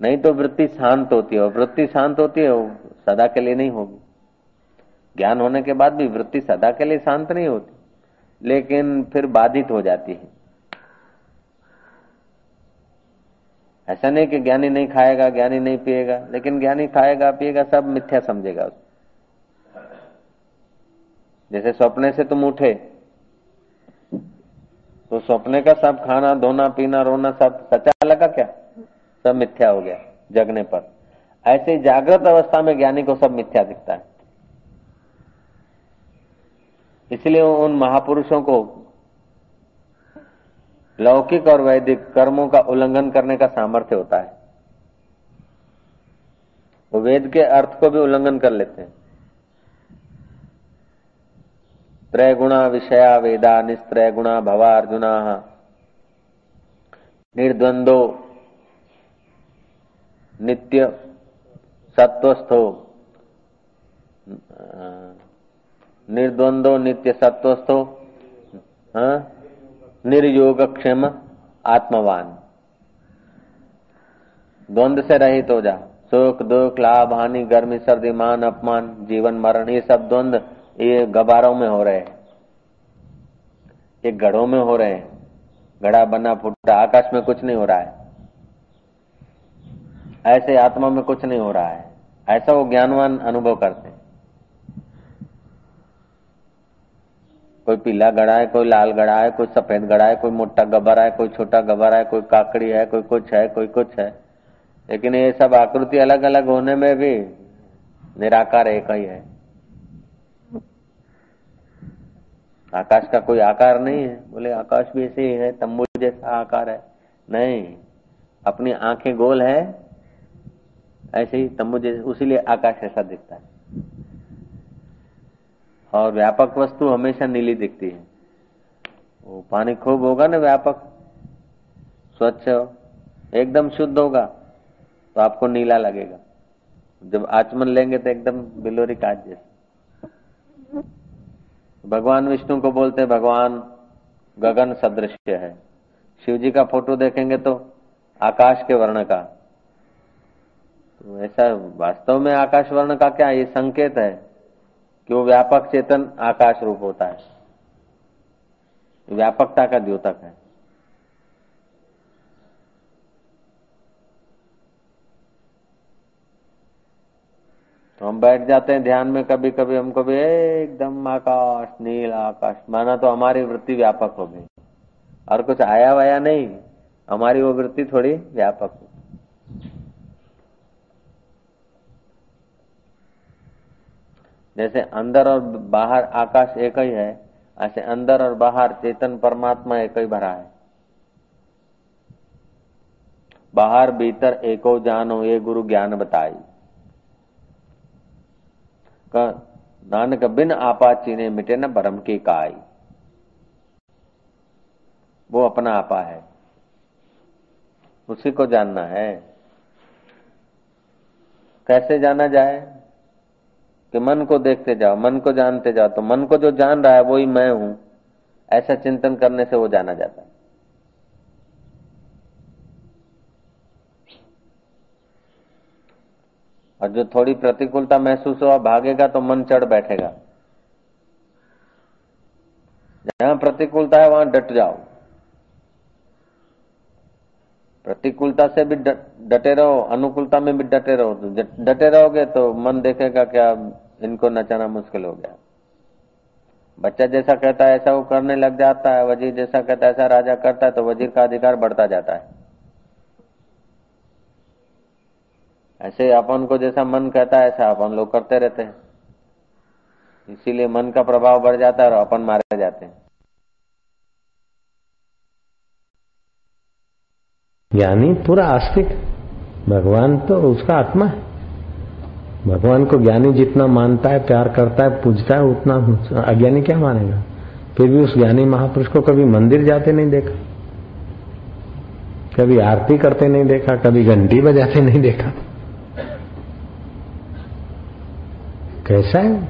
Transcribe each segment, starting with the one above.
नहीं तो वृत्ति शांत होती है, और वृत्ति शांत होती है, वो सदा के लिए नहीं होगी। ज्ञान होने के बाद भी वृत्ति सदा के लिए शांत नहीं होती, लेकिन फिर बाधित हो जाती है। ऐसा नहीं कि ज्ञानी नहीं खाएगा, ज्ञानी नहीं पिएगा, लेकिन ज्ञानी खाएगा, पिएगा, सब मिथ्या समझेगा उसको। जैसे सपने से तुम उठे तो सपने का सब खाना, धोना, पीना, रोना, सब सच्चा लगा क्या? सब मिथ्या हो गया, जगने पर। ऐसे जागृत अवस्था में ज्ञानी को सब मिथ्या दिखता है। इसलिए उन महापुरुषों को लौकिक और वैदिक कर्मों का उल्लंघन करने का सामर्थ्य होता है। वो वेद के अर्थ को भी उल्लंघन कर लेते हैं। त्रय गुणा विषया वेदा निस्त्रय गुणा भवा अर्जुना निर्द्वंदो नित्य सत्वस्थो निर्द्वंदो नित्य सत्वस्थो हाँ? निर्योग क्षम आत्मवान। द्वंद से रहित हो जा। सुख, दुख, लाभ, हानि, गर्मी, सर्दी, मान, अपमान, जीवन, मरण, ये सब द्वंद ये गबारों में हो रहे हैं। ये घड़ों में हो रहे हैं। घड़ा बना, फुटा, आकाश में कुछ नहीं हो रहा है। ऐसे आत्मा में कुछ नहीं हो रहा है। ऐसा वो ज्ञानवान अनुभव करते हैं। कोई पीला गड़ा है, कोई लाल गड़ा है, कोई सफ़ेद गड़ा है, कोई मोटा गबरा है, कोई छोटा गबरा है, कोई काकड़ी है, कोई कुछ है, कोई कुछ है। लेकिन ये सब आकृति अलग अलग होने में भी निराकार एक ही है। आकाश का कोई आकार नहीं है। बोले, आकाश भी ऐसे ही है, तंबू जैसा आकार है। नहीं, अपनी आँखें गोल है ऐसे ही तंबू जैसे उसीलिए आकाश ऐसा दिखता है। और व्यापक वस्तु हमेशा नीली दिखती है। वो पानी खूब होगा ना व्यापक, स्वच्छ एकदम शुद्ध होगा तो आपको नीला लगेगा। जब आचमन लेंगे तो एकदम बिलोरी काज जैसे। भगवान विष्णु को बोलते भगवान, गगन सदृश है। शिव जी का फ़ोटो देखेंगे तो आकाश के वर्ण का। ऐसा वास्तव में आकाश वर्ण का क्या ये संकेत है कि वो व्यापक चेतन आकाश रूप होता है? व्यापकता का द्योतक है। तो हम बैठ जाते हैं ध्यान में कभी कभी हमको भी एकदम आकाश, नील आकाश, माना तो हमारी वृत्ति व्यापक हो गई। और कुछ आया वाया नहीं, हमारी वो वृत्ति थोड़ी व्यापक हो जैसे अंदर और बाहर आकाश एक ही है, ऐसे अंदर और बाहर चेतन परमात्मा एक ही भरा है। बाहर भीतर एको जानो, ये गुरु ज्ञान बताई। नानक, बिन आपा चीने मिटे न भरम की काई। वो अपना आपा है। उसी को जानना है। कैसे जाना जाए? कि मन को देखते जाओ, मन को जानते जाओ तो मन को जो जान रहा है वही मैं हूँ। ऐसा चिंतन करने से वो जाना जाता है। और जो थोड़ी प्रतिकूलता महसूस हुआ, भागेगा तो मन चढ़ बैठेगा। जहाँ प्रतिकूलता है, वहाँ डट जाओ। प्रतिकूलता से भी डटे रहो, अनुकूलता में भी डटे रहो। तो डटे रहोगे तो मन देखेगा क्या इनको नचाना मुश्किल हो गया। बच्चा जैसा कहता है, ऐसा वो करने लग जाता है, वज़ीर जैसा कहता है, ऐसा राजा करता है तो वज़ीर का अधिकार बढ़ता जाता है। ऐसे अपन को जैसा मन कहता है, ऐसा अपन लोग करते रहते हैं। इसीलिए मन का प्रभाव बढ़ जाता है और अपन मारे जाते हैं। ज्ञानी पूरा आस्तिक। भगवान तो उसका आत्मा है। भगवान को ज्ञानी जितना मानता है, प्यार करता है, पूजता है, उतना अज्ञानी क्या मानेगा? फिर भी उस ज्ञानी महापुरुष को कभी मंदिर जाते नहीं देखा। कभी आरती करते नहीं देखा, कभी घंटी बजाते नहीं देखा। कैसा है?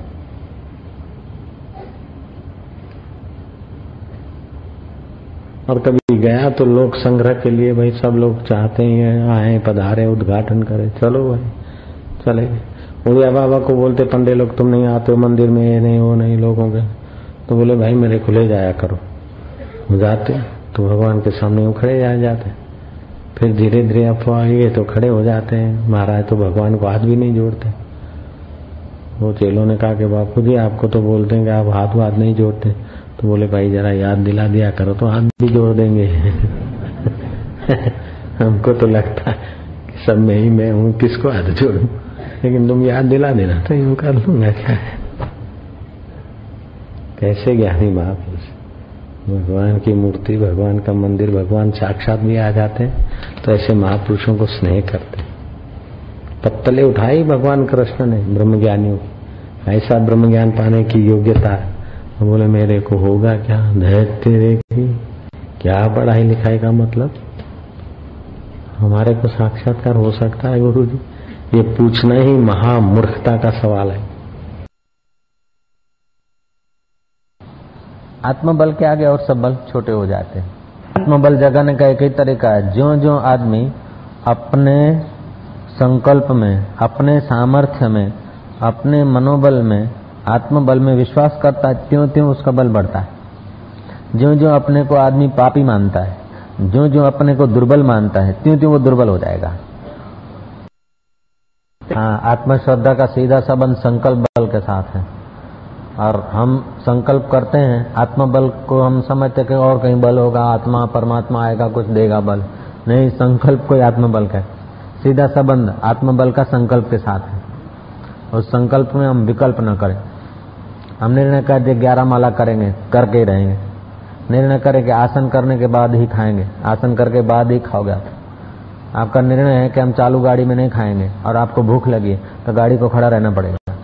और कभी गया तो लोक संग्रह के लिए भाई सब लोग चाहते हैं, आए, पधारे, उद्घाटन करें। चलो भाई, चले। उड़िया बाबा को बोलते, पंडे लोग, तुम नहीं आते हो मंदिर में, ये नहीं, वो नहीं, लोगों के। तो बोले, भाई, मेरे खुले जाया करो। जाते तो भगवान के सामने वो खड़े आ जाते। फिर धीरे धीरे अफवाह ये तो खड़े हो जाते हैं। महाराज तो भगवान को हाथ भी नहीं जोड़ते। वो चेलों ने कहा कि, बापू जी, आपको तो बोलते हैं कि आप हाथ वाथ नहीं जोड़ते। तो बोले, भाई, जरा याद दिला दिया करो तो हाथ भी जोड़ देंगे। हमको तो लगता है कि सब में ही मैं हूँ, किसको हाथ जोड़ू? लेकिन तुम याद दिला देना तो यूँ कर लूँगा क्या? है कैसे ज्ञानी महापुरुष भगवान की मूर्ति, भगवान का मंदिर, भगवान साक्षात भी आ जाते हैं तो ऐसे महापुरुषों को स्नेह करते पत्तले उठाई भगवान कृष्ण ने ब्रह्म ज्ञानियों ऐसा ब्रह्म ज्ञान पाने की योग्यता है बोले, मेरे को होगा क्या? धैर्य की। क्या पढ़ाई लिखाई का मतलब? हमारे को साक्षात्कार हो सकता है गुरु जी ये पूछना ही महामूर्खता का सवाल है। आत्मबल के आगे और सब बल छोटे हो जाते हैं। आत्मबल जगाने का एक ही तरीका है। जो जो आदमी अपने संकल्प में, अपने सामर्थ्य में, अपने मनोबल में आत्मबल में विश्वास करता है त्यों त्यों उसका बल बढ़ता है। ज्यो ज्यो अपने को आदमी पापी मानता है ज्यो जो अपने को दुर्बल मानता है त्यों त्यों वो दुर्बल हो जाएगा। हाँ आत्मश्रद्धा का सीधा संबंध संकल्प बल के साथ है। और हम संकल्प करते हैं, आत्मबल को हम समझते कि और कहीं बल होगा, आत्मा, परमात्मा आएगा, कुछ देगा बल। नहीं, संकल्प कोई आत्मबल का सीधा संबंध आत्मबल का संकल्प के साथ है। उस संकल्प में हम विकल्प न करें। हम निर्णय कर दिए ग्यारह माला करेंगे, करके ही रहेंगे। निर्णय करें कि आसन करने के बाद ही खाएँगे। आसन करके बाद ही खाओगे आप। आपका निर्णय है कि हम चालू गाड़ी में नहीं खाएँगे और आपको भूख लगी तो गाड़ी को खड़ा रहना पड़ेगा।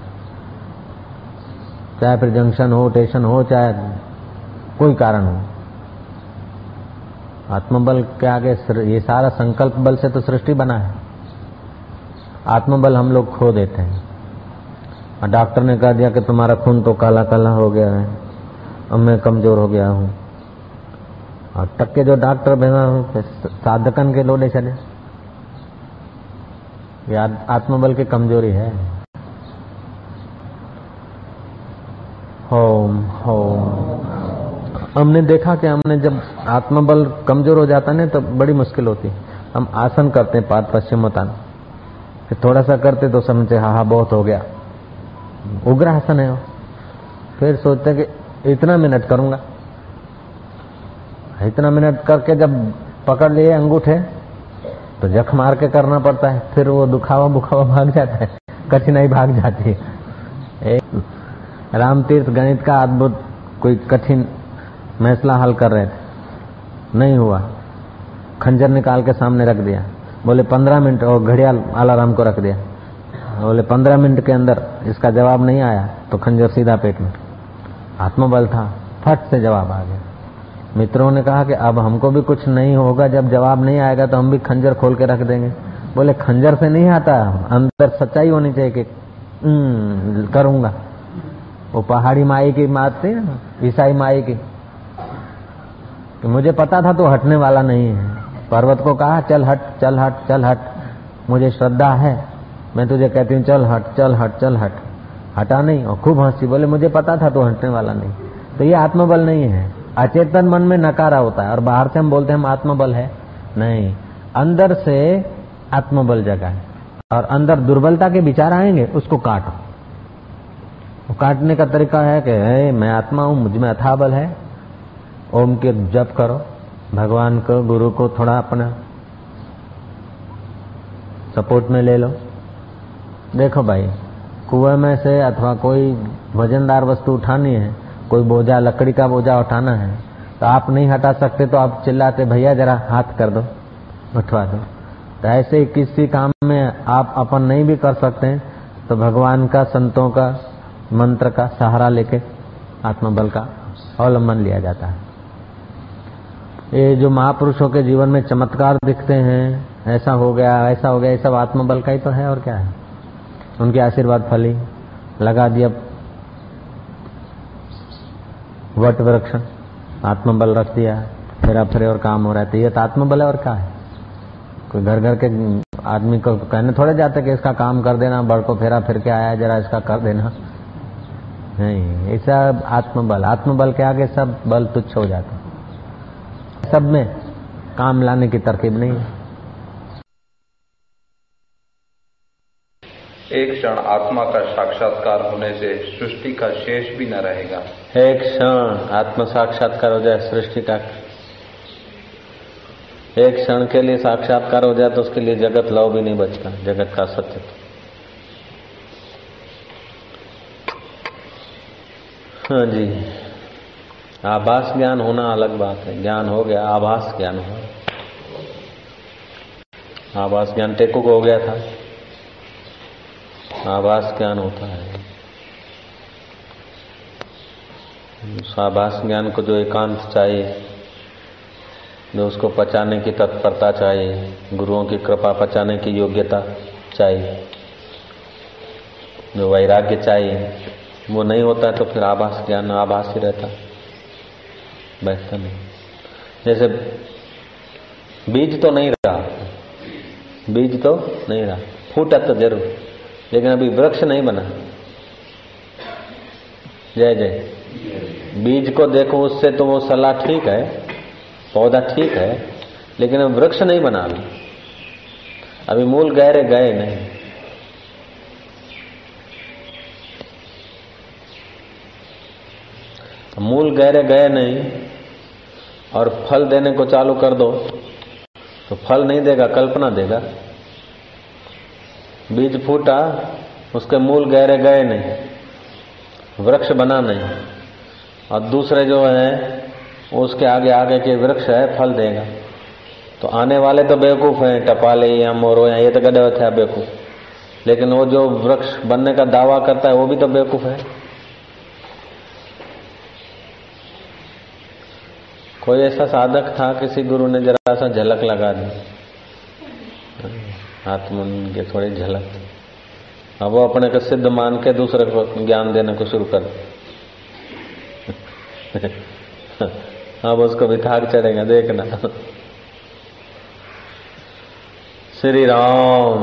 चाहे फिर जंक्शन हो, स्टेशन हो, चाहे कोई कारण हो। आत्मबल के आगे ये सारा संकल्प बल से तो सृष्टि बना है। आत्मबल हम लोग खो देते हैं। और डॉक्टर ने कह दिया कि तुम्हारा खून तो काला काला हो गया है। अब मैं कमज़ोर हो गया हूँ। और टक्के जो डॉक्टर भेजा साधकन के लोडे चले। ये आत्मबल की कमज़ोरी है। होम होम। हमने देखा कि हमने जब आत्मबल कमज़ोर हो जाता है तो बड़ी मुश्किल होती। हम आसन करते हैं पाद पश्चिम मतान फिर थोड़ा सा करते तो समझे हाँ हाँ बहुत हो गया। उग्र आसन है वो। फिर सोचते हैं कि इतना मिनट करूँगा। इतना मिनट करके जब पकड़ लिए, अंगूठे तो जख मार के करना पड़ता है। फिर वो दुखावा बुखावा भाग जाता है। कठिनाई भाग जाती है। एक राम तीर्थ गणित का अद्भुत कोई कठिन फैसला हल कर रहे थे। नहीं हुआ। खंजर निकाल के सामने रख दिया। बोले, पंद्रह मिनट और घड़ियाल आलाराम को रख दिया। बोले, पंद्रह मिनट के अंदर इसका जवाब नहीं आया। तो खंजर सीधा पेट में। आत्मबल था, फट से जवाब आ गया। मित्रों ने कहा कि अब हमको भी कुछ नहीं होगा, जब जवाब नहीं आएगा तो हम भी खंजर खोल के रख देंगे। बोले, खंजर से नहीं आता, अंदर सच्चाई होनी चाहिए कि करूँगा। वो पहाड़ी माई की बात थी ना, ईसाई माई की। कि मुझे पता था तो हटने वाला नहीं है। पर्वत को कहा, चल हट चल हट चल हट, मुझे श्रद्धा है। मैं तुझे कहती हूँ, चल हट चल हट चल हट। हटा नहीं, और खूब हँसी, बोले, मुझे पता था तो हटने वाला नहीं। तो ये आत्मबल नहीं है। अचेतन मन में नकारा होता है, और बाहर से हम बोलते हैं, हम आत्मबल है। नहीं, अंदर से आत्मबल जगा है, और अंदर दुर्बलता के विचार आएँगे, उसको काटो। वो काटने का तरीका है कि, है, मैं आत्मा हूँ, मुझमें अथा बल है। ओम के जप करो, भगवान को, गुरु को थोड़ा अपना सपोर्ट में ले लो। देखो भाई, कुएँ में से अथवा कोई वजनदार वस्तु उठानी है, कोई बोझा, लकड़ी का बोझा उठाना है तो आप नहीं हटा सकते तो आप चिल्लाते, भैया, जरा हाथ कर दो, उठवा दो। तो ऐसे किसी काम में आप अपन नहीं भी कर सकते तो भगवान का, संतों का, मंत्र का सहारा लेके आत्मबल का अवलंबन लिया जाता है। ये जो महापुरुषों के जीवन में चमत्कार दिखते हैं, ऐसा हो गया, ऐसा हो गया, ये सब आत्मबल का ही तो है, और क्या है? उनके आशीर्वाद फली लगा दिया वट वृक्ष, आत्मबल रख दिया, फेरा फेरे और काम हो रहा है। तो ये तो आत्मबल है और क्या है? कोई घर घर के आदमी को कहने थोड़े जाते कि इसका काम कर देना, बड़ को फेरा फिर के आया जरा इसका कर देना। नहीं सब आत्मबल। आत्मबल के आगे सब बल तुच्छ हो जाता सब में काम लाने की तरकीब नहीं है। एक क्षण आत्मा का साक्षात्कार होने से सृष्टि का शेष भी न रहेगा। एक क्षण आत्म साक्षात्कार हो जाए, सृष्टि का। एक क्षण के लिए साक्षात्कार हो जाए तो उसके लिए जगत लव भी नहीं बचता, जगत का सत्य। हाँ जी। आभास ज्ञान होना अलग बात है। ज्ञान हो गया, आभास ज्ञान हुआ आभास ज्ञान टेको को हो गया था। आभास ज्ञान होता है। आभास ज्ञान को जो एकांत चाहिए, जो उसको पचाने की तत्परता चाहिए, गुरुओं की कृपा पचाने की योग्यता चाहिए, जो वैराग्य चाहिए, वो नहीं होता है तो फिर आभास ज्ञान, आभास ही रहता। बैठता नहीं। जैसे बीज तो नहीं रहा, बीज तो नहीं रहा, फूटा तो ज़रूर। लेकिन अभी वृक्ष नहीं बना। जय जय। बीज को देखो, उससे तो वो सलाह ठीक है, पौधा ठीक है, लेकिन अब वृक्ष नहीं बना अभी अभी मूल गहरे गए नहीं। मूल गहरे गए नहीं, और फल देने को चालू कर दो तो फल नहीं देगा, कल्पना देगा। बीज फूटा, उसके मूल गहरे गए नहीं, वृक्ष बना नहीं। और दूसरे जो है उसके आगे आगे के वृक्ष है, फल देगा। तो आने वाले तो बेवकूफ़ हैं, टपाले या मोरो या ये तो होते हैं बेवकूफ़। लेकिन वो जो वृक्ष बनने का दावा करता है, वो भी तो बेवकूफ़ है। कोई ऐसा साधक था, किसी गुरु ने जरा सा झलक लगा दी। आत्मन के थोड़ी झलक। अब वो अपने को सिद्ध मान के दूसरे को ज्ञान देने को शुरू कर। अब उसको भी थाक चढ़ेगा, देखना। श्री राम।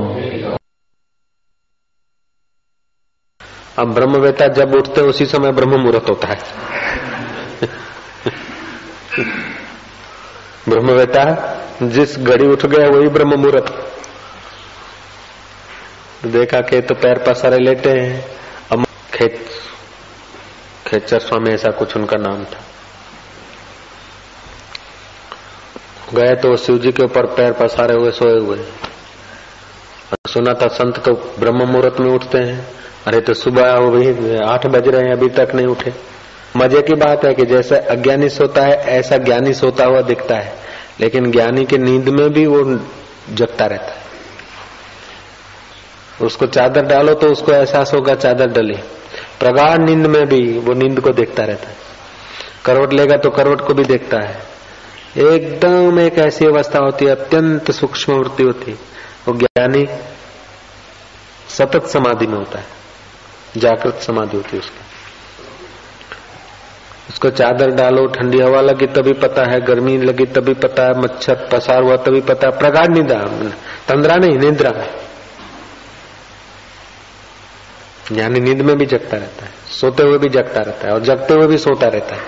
अब ब्रह्म ब्रह्मवेता जब उठते उसी समय ब्रह्म मुहूर्त होता है। ब्रह्म ब्रह्मवेता, जिस घड़ी उठ गया, वही ब्रह्म मुहूर्त देखा के तो पैर पसारे लेटे हैं। अब खेच खेचर स्वामी ऐसा कुछ उनका नाम था। गए तो शिव जी के ऊपर पैर पसारे हुए, सोए हुए। सुना था संत तो ब्रह्म मुहूर्त में उठते हैं। अरे तो सुबह वो भी आठ बज रहे हैं, अभी तक नहीं उठे। मज़े की बात है कि जैसे अज्ञानी सोता है, ऐसा ज्ञानी सोता हुआ दिखता है। लेकिन ज्ञानी की नींद में भी वो जगता रहता है। उसको चादर डालो तो उसको एहसास होगा चादर डली। प्रगाढ़ नींद में भी वो नींद को देखता रहता है। करवट लेगा तो करवट को भी देखता है। एकदम एक ऐसी अवस्था होती है, अत्यंत सूक्ष्म वृत्ति होती है। वो ज्ञानी सतत समाधि में होता है। जागृत समाधि होती है उसकी। उसको चादर डालो, ठंडी हवा लगी तभी पता है, गर्मी लगी तभी पता है, मच्छर पसार हुआ तभी पता है। प्रगाढ़ निद्रा तंद्रा नहीं, निद्रा ज्ञानी नींद में भी जगता रहता है, सोते हुए भी जगता रहता है, और जगते हुए भी सोता रहता है।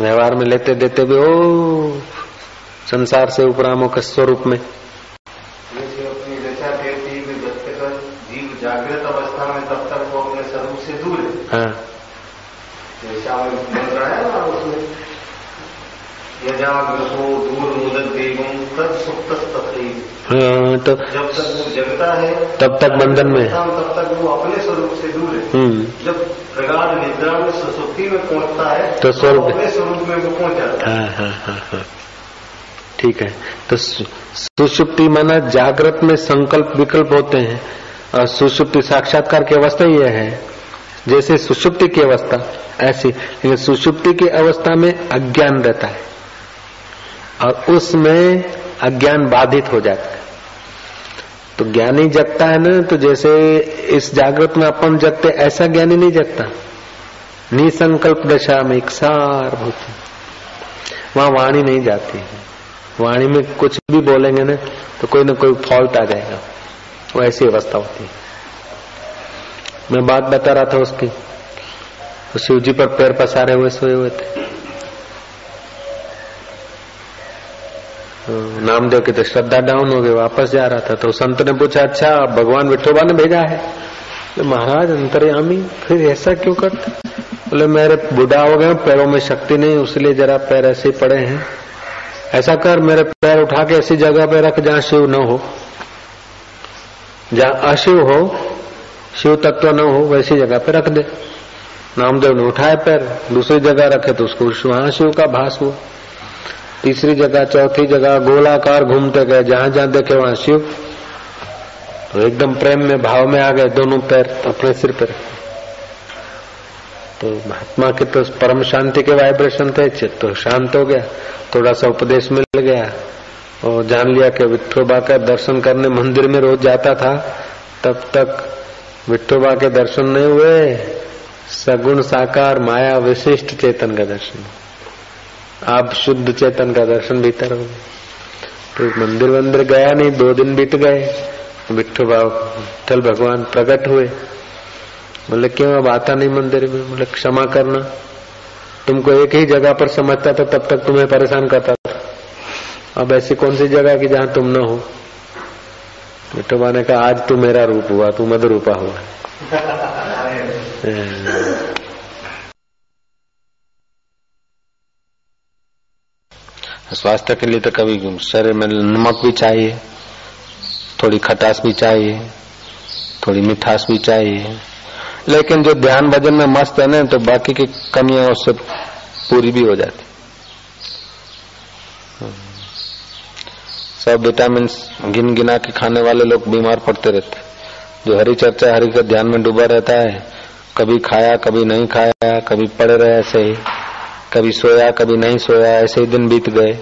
व्यवहार में लेते देते भी, ओ, संसार से उपरामों स्वरूप में अपनी दशा कहती है जब तक जीव जागृत अवस्था में तब तक वो अपने स्वरूप से दूर है हाँ जैसा मंत्र है ना उसमें यजाग्रतो दूर मुदत देवम तद सुप्त हाँ तो जब तक वो जगता है तब तक बंधन में। है। तब तक वो अपने स्वरूप से दूर है। हम्म। जब प्रगाढ़ निद्रा में सुसुप्ति में पहुँचता है तो स्वरूप- वो अपने स्वरूप में वो पहुँच जाता है। हाँ हाँ हाँ ठीक है। तो सुषुप्ति माना जागृत में संकल्प विकल्प होते हैं। और सुषुप्ति साक्षात्कार की अवस्था यह है। जैसे सुषुप्ति की अवस्था ऐसी। लेकिन सुषुप्ति की अवस्था में अज्ञान रहता है। और उसमें अज्ञान बाधित हो जाता है। तो ज्ञानी जगता है ना तो जैसे इस जागृत में अपन जगते, ऐसा ज्ञानी नहीं जगता। निसंकल्प दशा में एक सार होती। वहाँ वाणी नहीं जाती है। वाणी में कुछ भी बोलेंगे ना तो कोई ना कोई फॉल्ट आ जाएगा। वो ऐसी अवस्था होती है। मैं बात बता रहा था उसकी। तो शिव जी पर पैर पसारे हुए, सोए हुए थे। नामदेव की तो श्रद्धा डाउन हो गई, वापस जा रहा था। तो संत ने पूछा अच्छा भगवान विठोबा ने भेजा है? तो महाराज अंतर्यामी, फिर ऐसा क्यों करते? बोले, मेरे बुढ़ा हो गए, पैरों में शक्ति नहीं इसलिए जरा पैर ऐसे पड़े हैं। ऐसा कर, मेरे पैर उठा के ऐसी जगह पे रख जहाँ शिव न हो। जहाँ अशिव हो, शिव तत्व न हो, वैसी जगह पे रख दे। नामदेव ने उठाए पैर, दूसरी जगह रखे तो उसको, वहाँ शिव का भास हुआ। तीसरी जगह, चौथी जगह, गोलाकार घूमते गए, जहाँ जहाँ देखे वहाँ शिव। तो एकदम प्रेम में, भाव में आ गए दोनों पैर, अपने सिर पर। तो महात्मा के तो परम शांति के वाइब्रेशन थे, चित्त तो शांत हो गया थोड़ा सा उपदेश मिल गया। और जान लिया कि विठोबा का दर्शन करने मंदिर में रोज जाता था, तब तक विठोबा के दर्शन नहीं हुए। सगुण साकार, माया विशिष्ट चेतन का दर्शन। आप शुद्ध चेतन का दर्शन भीतर हो तो मंदिर वंदिर गया नहीं दो दिन बीत गए। विठो विठल भगवान प्रकट हुए। बोले क्यों अब आता नहीं मंदिर में? बोले क्षमा करना। तुमको एक ही जगह पर समझता था तब तक तुम्हें परेशान करता था। अब ऐसी कौन सी जगह की जहाँ तुम न हो? विठोबा ने कहा आज तू मेरा रूप हुआ तू मध रूपा हुआ स्वास्थ्य के लिए तो कभी शरीर में नमक भी चाहिए, थोड़ी खटास भी चाहिए, थोड़ी मिठास भी चाहिए। लेकिन जो ध्यान भजन में मस्त है ना तो बाकी की कमियाँ उससे पूरी भी हो जाती। सब विटामिन गिन गिना के खाने वाले लोग बीमार पड़ते रहते। जो हरी चर्चा हरी का ध्यान में डूबा रहता है, कभी खाया, कभी नहीं खाया, कभी पड़े रहे ऐसे ही। कभी सोया, कभी नहीं सोया, ऐसे ही दिन बीत गए।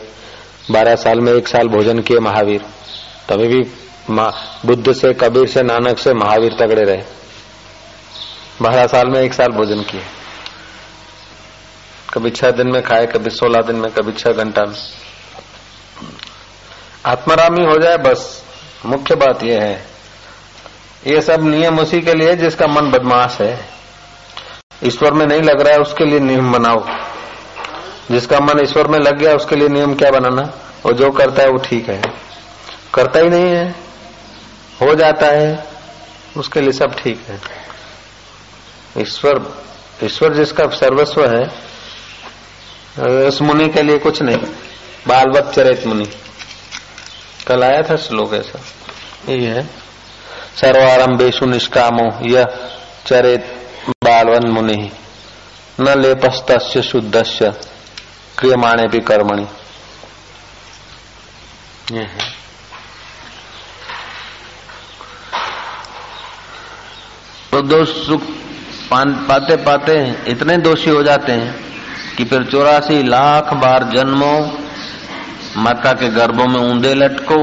बारह साल में एक साल भोजन किए महावीर। तभी भी बुद्ध से, कबीर से, नानक से महावीर तगड़े रहे। बारह साल में एक साल भोजन किए। कभी छह दिन में खाए, कभी सोलह दिन में, कभी छह घंटा में। आत्मारामी हो जाए बस। मुख्य बात यह है। ये सब नियम उसी के लिए जिसका मन बदमाश है। ईश्वर में नहीं लग रहा है उसके लिए नियम बनाओ। जिसका मन ईश्वर में लग गया, उसके लिए नियम क्या बनाना? और जो करता है वो ठीक है। करता ही नहीं है, हो जाता है, उसके लिए सब ठीक है। ईश्वर ईश्वर जिसका सर्वस्व है, उस मुनि के लिए कुछ नहीं। बालवत चरित मुनि। कल आया था श्लोक ऐसा। यही है सर्वारंभेशु निष्कामो यह चरित बालवन मुनि। न लेपस्त शुद्ध क्रियमाणे भी कर्मणि। ये है तो दोष सुख पाते पाते इतने दोषी हो जाते हैं कि फिर चौरासी लाख बार जन्मो, माता के गर्भों में ऊंधे लटको,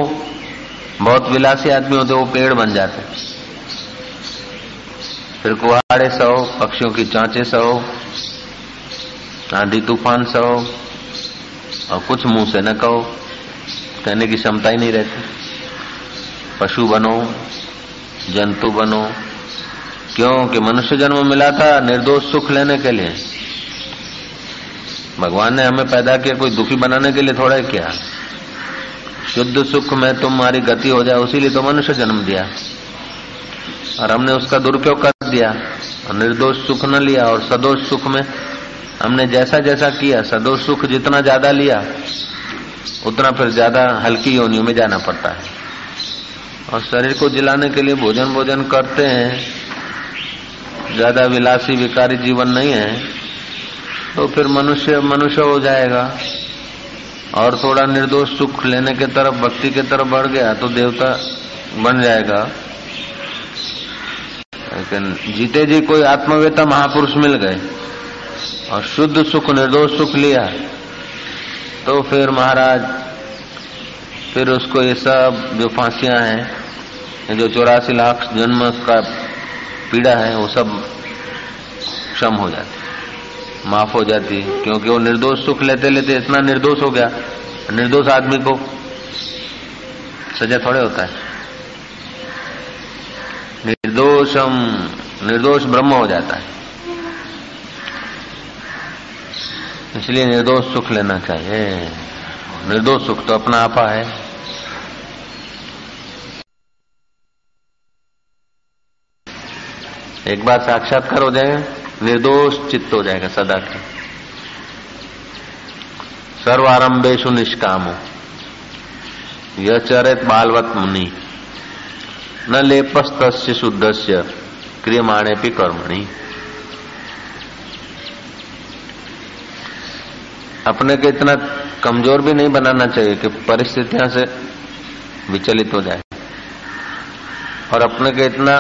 बहुत विलासी आदमी होते वो पेड़ बन जाते। फिर कुहाड़े सहो, पक्षियों की चांचे सहो, आंधी तूफ़ान सहो और कुछ मुँह से न कहो। कहने की क्षमता ही नहीं रहती। पशु बनो, जंतु बनो। क्यों? कि मनुष्य जन्म मिला था निर्दोष सुख लेने के लिए। भगवान ने हमें पैदा किया, कोई दुखी बनाने के लिए थोड़ा किया। शुद्ध सुख में तुम्हारी गति हो जाए उसीलिए तो मनुष्य जन्म दिया। और हमने उसका दुरुपयोग कर दिया। निर्दोष सुख न लिया और सदोष सुख में हमने जैसा जैसा किया सदोष सुख जितना ज़्यादा लिया, उतना फिर ज़्यादा हल्की योनियों में जाना पड़ता है। और शरीर को जिलाने के लिए भोजन भोजन करते हैं, ज़्यादा विलासी, विकारी जीवन नहीं है तो फिर मनुष्य मनुष्य हो जाएगा। और थोड़ा निर्दोष सुख लेने के तरफ़, भक्ति के तरफ़ बढ़ गया तो देवता बन जाएगा। लेकिन जीते जी कोई आत्मवेता महापुरुष मिल गए। और शुद्ध सुख निर्दोष सुख लिया तो फिर महाराज, फिर उसको ये सब जो फांसियाँ हैं जो चौरासी लाख जन्म का पीड़ा है, वो सब क्षम हो जाती, माफ़ हो जाती है क्योंकि वो निर्दोष सुख लेते लेते इतना निर्दोष हो गया, निर्दोष आदमी को सजा थोड़े होता है। निर्दोषम, निर्दोष ब्रह्म हो जाता है। इसलिए निर्दोष सुख लेना चाहिए। निर्दोष सुख तो अपना आपा है। एक बार साक्षात्कार हो जाएगा निर्दोष चित्त हो जाएगा सदा के। सर्वारंभेशु निष्कामो। यह चरित बालवत मुनि। न लेपस्त शुद्ध से क्रियमाणे भी कर्मणि। अपने को इतना कमज़ोर भी नहीं बनाना चाहिए कि परिस्थितियाँ से विचलित हो जाए। और अपने को इतना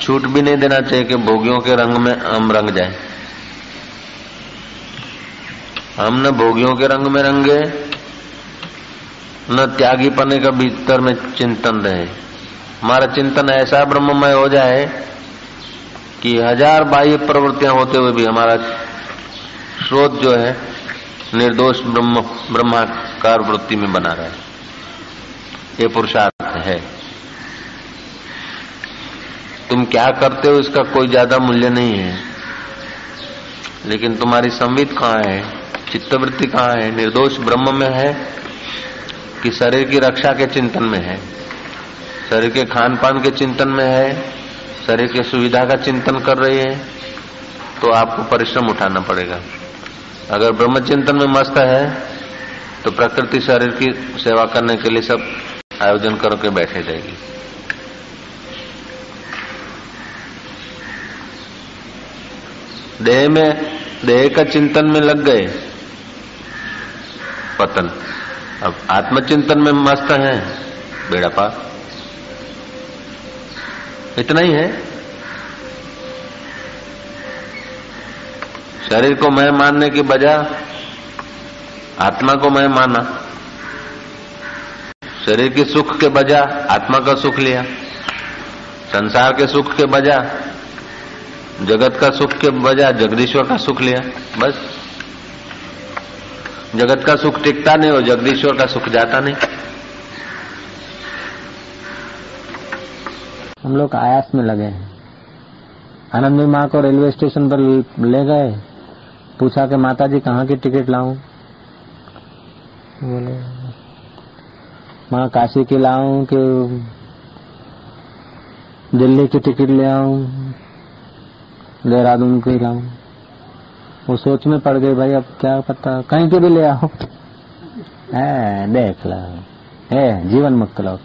छूट भी नहीं देना चाहिए कि भोगियों के रंग में हम रंग जाए। हम न भोगियों के रंग में रंगे, न त्यागी पने का भीतर में चिंतन रहे। हमारा चिंतन ऐसा ब्रह्ममय हो जाए कि हज़ार बाह्य प्रवृत्तियाँ होते हुए भी हमारा स्रोत जो है निर्दोष ब्रह्म, ब्रह्माकार वृत्ति में बना रहे ये पुरुषार्थ है। तुम क्या करते हो इसका कोई ज़्यादा मूल्य नहीं है। लेकिन तुम्हारी संवित कहाँ है? चित्तवृत्ति कहाँ है? निर्दोष ब्रह्म में है कि शरीर की रक्षा के चिंतन में है? शरीर के खान पान के चिंतन में है? शरीर की सुविधा का चिंतन कर रही है? तो आपको परिश्रम उठाना पड़ेगा। अगर ब्रह्म चिंतन में मस्त है तो प्रकृति शरीर की सेवा करने के लिए सब आयोजन करके बैठे जाएगी। देह में, देह का चिंतन में लग गए। पतन। अब आत्मचिंतन में मस्त है, बेड़ा पार। इतना ही है। शरीर को मैं मानने की बजाय आत्मा को मैं माना। शरीर के सुख के बजाय आत्मा का सुख लिया। संसार के सुख के बजाय, जगत का सुख के बजाय जगदीश्वर का सुख लिया। बस। जगत का सुख टिकता नहीं और जगदीश्वर का सुख जाता नहीं। हम लोग आयास में लगे हैं। आनंदी माँ को रेलवे स्टेशन पर ले गए। पूछा कि माता जी कहाँ की टिकट लाऊं? बोले, माँ, काशी की लाऊं कि दिल्ली की टिकट ले आऊँ, देहरादून की लाऊं? वो सोच में पड़ गई, भाई, अब क्या पता, कहीं के भी ले आओ। देख लो है जीवन मुक्त लोग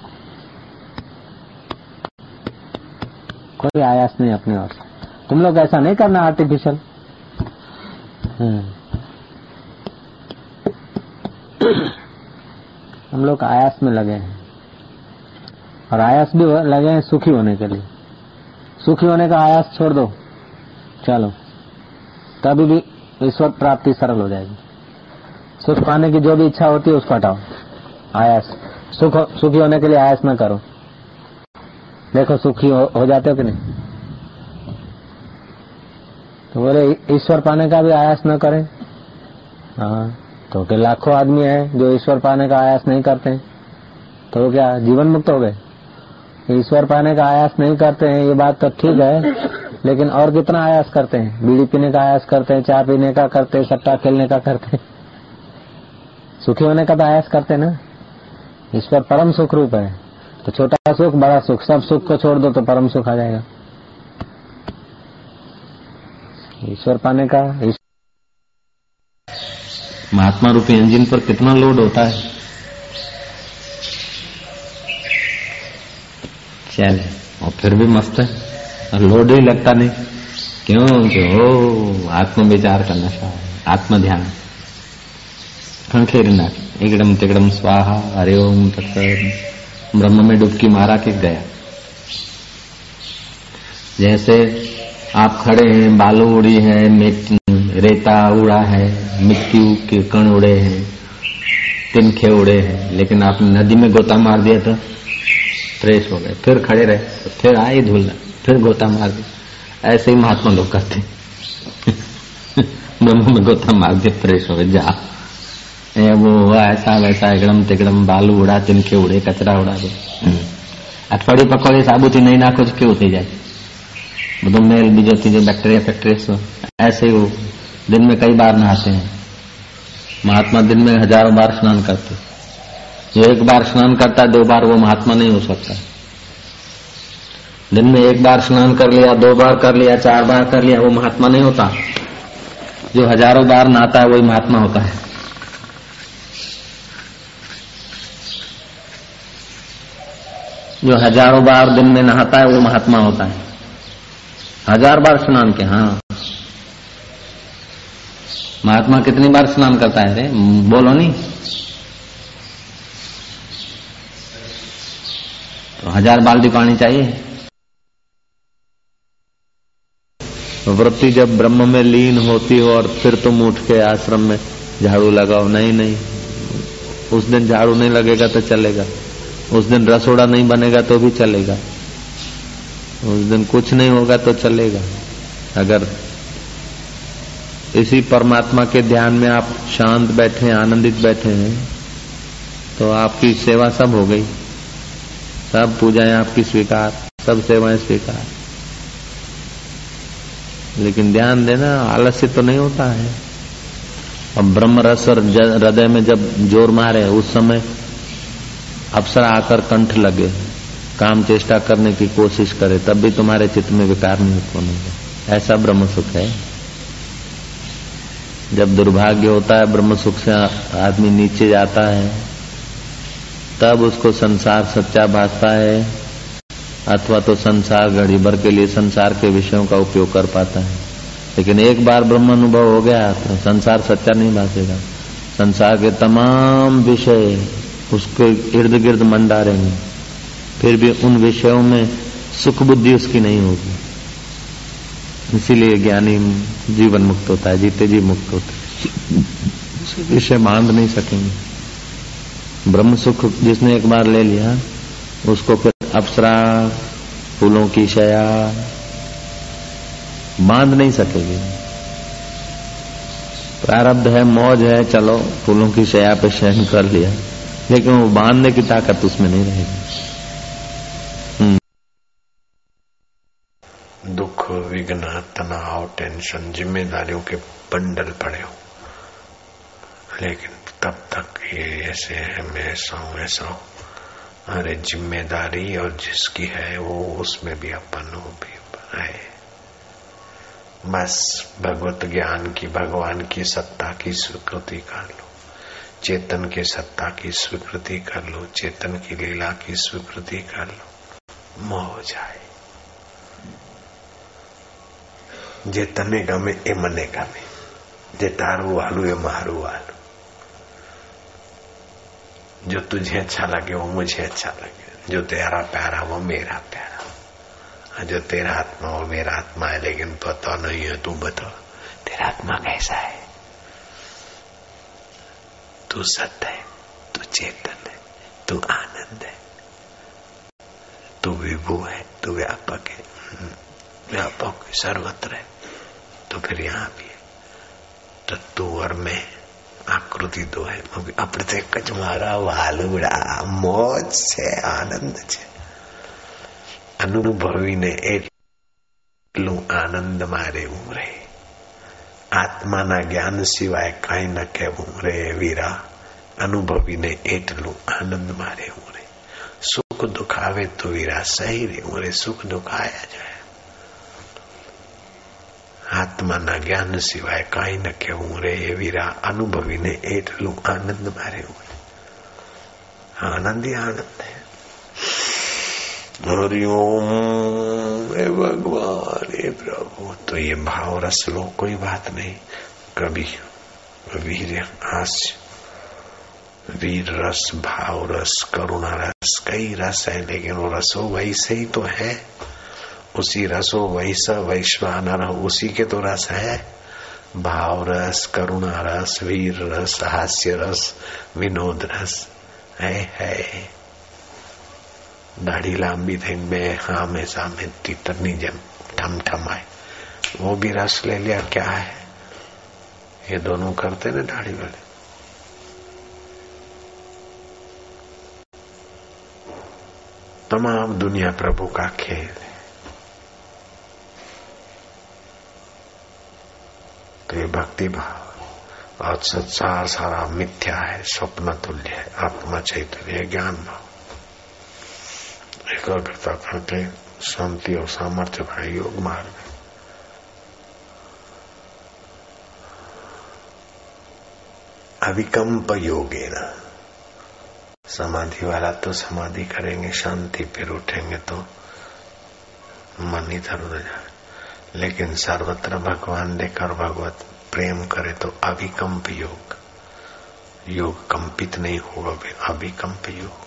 कोई आयास नहीं अपनी से तुम लोग ऐसा नहीं करना आर्टिफिशियल हम लोग आयास में लगे हैं। और आयास भी लगे हैं सुखी होने के लिए। सुखी होने का आयास छोड़ दो। चलो। तभी भी ईश्वर प्राप्ति सरल हो जाएगी। सुख पाने की जो भी इच्छा होती है उसको हटाओ। आयास। सुख सुखी होने के लिए आयास न करो। देखो सुखी हो, हो जाते हो कि नहीं? तो बोले, ईश्वर पाने का भी आयास न करें। हाँ तो के लाखों आदमी है जो ईश्वर पाने का आयास नहीं करते तो क्या, जीवन मुक्त हो गए? ईश्वर पाने का आयास नहीं करते हैं, ये बात तो ठीक है, लेकिन और कितना आयास करते हैं? बीड़ी पीने का आयास करते हैं, चाय पीने का करते हैं, सट्टा खेलने का करते हैं। सुखी होने का तो आयास करते ना? ईश्वर परम सुख रूप है। तो छोटा सुख, बड़ा सुख, सब सुख को छोड़ दो तो परम सुख आ जाएगा। ईश्वर पाने का महात्मा रूपी इंजन पर कितना लोड होता है? चले, और फिर भी मस्त है। और लोड ही लगता नहीं। क्यों? ओ आत्म विचार का नशा आत्म ध्यान खंखेरना एकदम तिकड़म स्वाहा, हरे ओम तत्सर ब्रह्म में डुबकी मारा के गया। जैसे आप खड़े हैं बालू उड़ी है रेता उड़ा है मिट्टी के कण उड़े हैं तिनखे उड़े हैं लेकिन आपने नदी में गोता मार दिया तो फ्रेश हो गए फिर खड़े रहे तो फिर आए धुलना फिर गोता मार दिया ऐसे ही महात्मा लोग करते ब्रह्म में गोता मार के फ्रेश हो जा ये वो हुआ ऐसा वैसा એકડમ તેકડમ બાલુ ઉડા તિનકે ઉડે કચરા ઉડાડે અઠવાડિયું પકોડે સાબુથી નહીં નાખો તો કેવું થઈ જાય मतलब मेल भी जो चीज़ें बैक्टीरिया फैक्टीरिया ऐसे वो दिन में कई बार नहाते हैं। महात्मा दिन में हज़ारों बार स्नान करते जो एक बार स्नान करता है, दो बार वो महात्मा नहीं हो सकता। दिन में एक बार स्नान कर लिया, दो बार कर लिया, चार बार कर लिया, वो महात्मा नहीं होता। जो हज़ारों बार नहाता है, वही महात्मा होता है। जो हज़ारों बार दिन में नहाता है, वो महात्मा होता है। हज़ार बार स्नान के हाँ। महात्मा कितनी बार स्नान करता है रे? बोलो नहीं तो हज़ार बाल्टी पानी चाहिए। वृत्ति जब ब्रह्म में लीन होती हो और फिर तुम उठ के आश्रम में झाड़ू लगाओ, नहीं नहीं। उस दिन झाड़ू नहीं लगेगा तो चलेगा। उस दिन रसोड़ा नहीं बनेगा तो भी चलेगा। उस दिन कुछ नहीं होगा तो चलेगा। अगर इसी परमात्मा के ध्यान में आप शांत बैठे आनंदित बैठे हैं तो आपकी सेवा सब हो गई। सब पूजाएँ आपकी स्वीकार, सब सेवाएँ स्वीकार। लेकिन ध्यान देना, आलस्य तो नहीं होता है। और ब्रह्म रस और हृदय में जब ज़ोर मारे, उस समय अप्सरा आकर कंठ लगे। काम चेष्टा करने की कोशिश करे, तब भी तुम्हारे चित्त में विकार नहीं उत्पन्न होगा ऐसा ब्रह्म सुख है। जब दुर्भाग्य होता है ब्रह्म सुख से आदमी नीचे जाता है, तब उसको संसार सच्चा भासता है, अथवा तो संसार घड़ी भर के लिए संसार के विषयों का उपयोग कर पाता है। लेकिन एक बार ब्रह्म अनुभव हो गया तो संसार सच्चा नहीं भासेगा। संसार के तमाम विषय उसके इर्द गिर्द मंडारेंगे फिर भी उन विषयों में सुख बुद्धि उसकी नहीं होगी। इसीलिए ज्ञानी जीवन मुक्त होता है, जीते जी मुक्त होते हैं। विषय बाँध नहीं सकेंगे। ब्रह्म सुख जिसने एक बार ले लिया, उसको फिर अप्सरा, फूलों की शया बाँध नहीं सकेगी। प्रारब्ध है, मौज है, चलो, फूलों की शया पे शयन कर लिया। लेकिन वो बांधने की ताकत उसमें नहीं रहेगी। विघ्न, तनाव टेंशन जिम्मेदारियों के बंडल पड़े हो। लेकिन तब तक ये ऐसे है, मैं ऐसा हूँ ऐसा हूँ। अरे ज़िम्मेदारी और जिसकी है, वो उसमें भी अपन हो, भी है। बस भगवत ज्ञान की, भगवान की सत्ता की स्वीकृति कर लो। चेतन के सत्ता की स्वीकृति कर लो। चेतन की लीला की स्वीकृति कर लो। मोह जाए। જે તને ગમે એ મને ગમે જે તારું વાલું એ મારું વાલું जो तुझे अच्छा लगे वो मुझे अच्छा लगे जो तेरा प्यारा वो मेरा प्यारा जो तेरा आत्मा वो मेरा आत्मा है लेकिन पता नहीं है तू बता तेरा आत्मा कैसा है तू सत्य है तू चेतन है तू आनंद है तू विभू है तू व्यापक है व्यापक सर्वत्र है तो फिर यहाँ भी है तो तू और मैं આકૃતિ તો હે આપણે તો એક જ મારા વાલુડા મોજ છે આનંદ છે અનુભવીને એટલું આનંદ મારે ઉમરે આત્માના જ્ઞાન સિવાય કાંઈ ન કહેવું રે વીરા અનુભવીને એટલું આનંદ મારે ઉમરે સુખ દુઃખ આવે તો વીરા સહી રે ઉમરે સુખ દુઃખ આયા જાય આત્માના જ્ઞાન સિવાય કાંઈ ન કહેવું રે એ વીરા અનુભવીને એટલું આનંદ મારે આનંદ ही आनंद है हरिओम हे भगवान हे प्रभु तो ये भाव रस लो कोई बात नहीं कभी वीर हास्य वीर रस भाव रस करुणा रस कई रस है लेकिन वो रसो वैसे ही तो है उसी रसो वैस वैश्वान उसी के तो रस है। भाव रस, करुणा रस, वीर रस, हास्य रस, विनोद रस, है है। दाढ़ी लंबी थे बे हाँ में सामे तीतरनी जम ठम ठम आए। वो भी रस ले लिया, क्या है? ये दोनों करते ना दाढ़ी वाले। तमाम दुनिया प्रभु का खेल है। तो ये भक्ति भाव। और संसार सारा मिथ्या है, स्वप्न तुल्य है, आत्मा चैतन्य, ज्ञान भाव। एकाग्रता करके शांति और सामर्थ्य का योग मार्ग। अविकम्प योगे ना समाधि वाला तो समाधि करेंगे, शांति फिर उठेंगे तो मन इधर उधर जाए लेकिन सर्वत्र भगवान देकर भगवत प्रेम करे तो अभिकंप योग। योग कंपित नहीं होगा अभिकंप योग।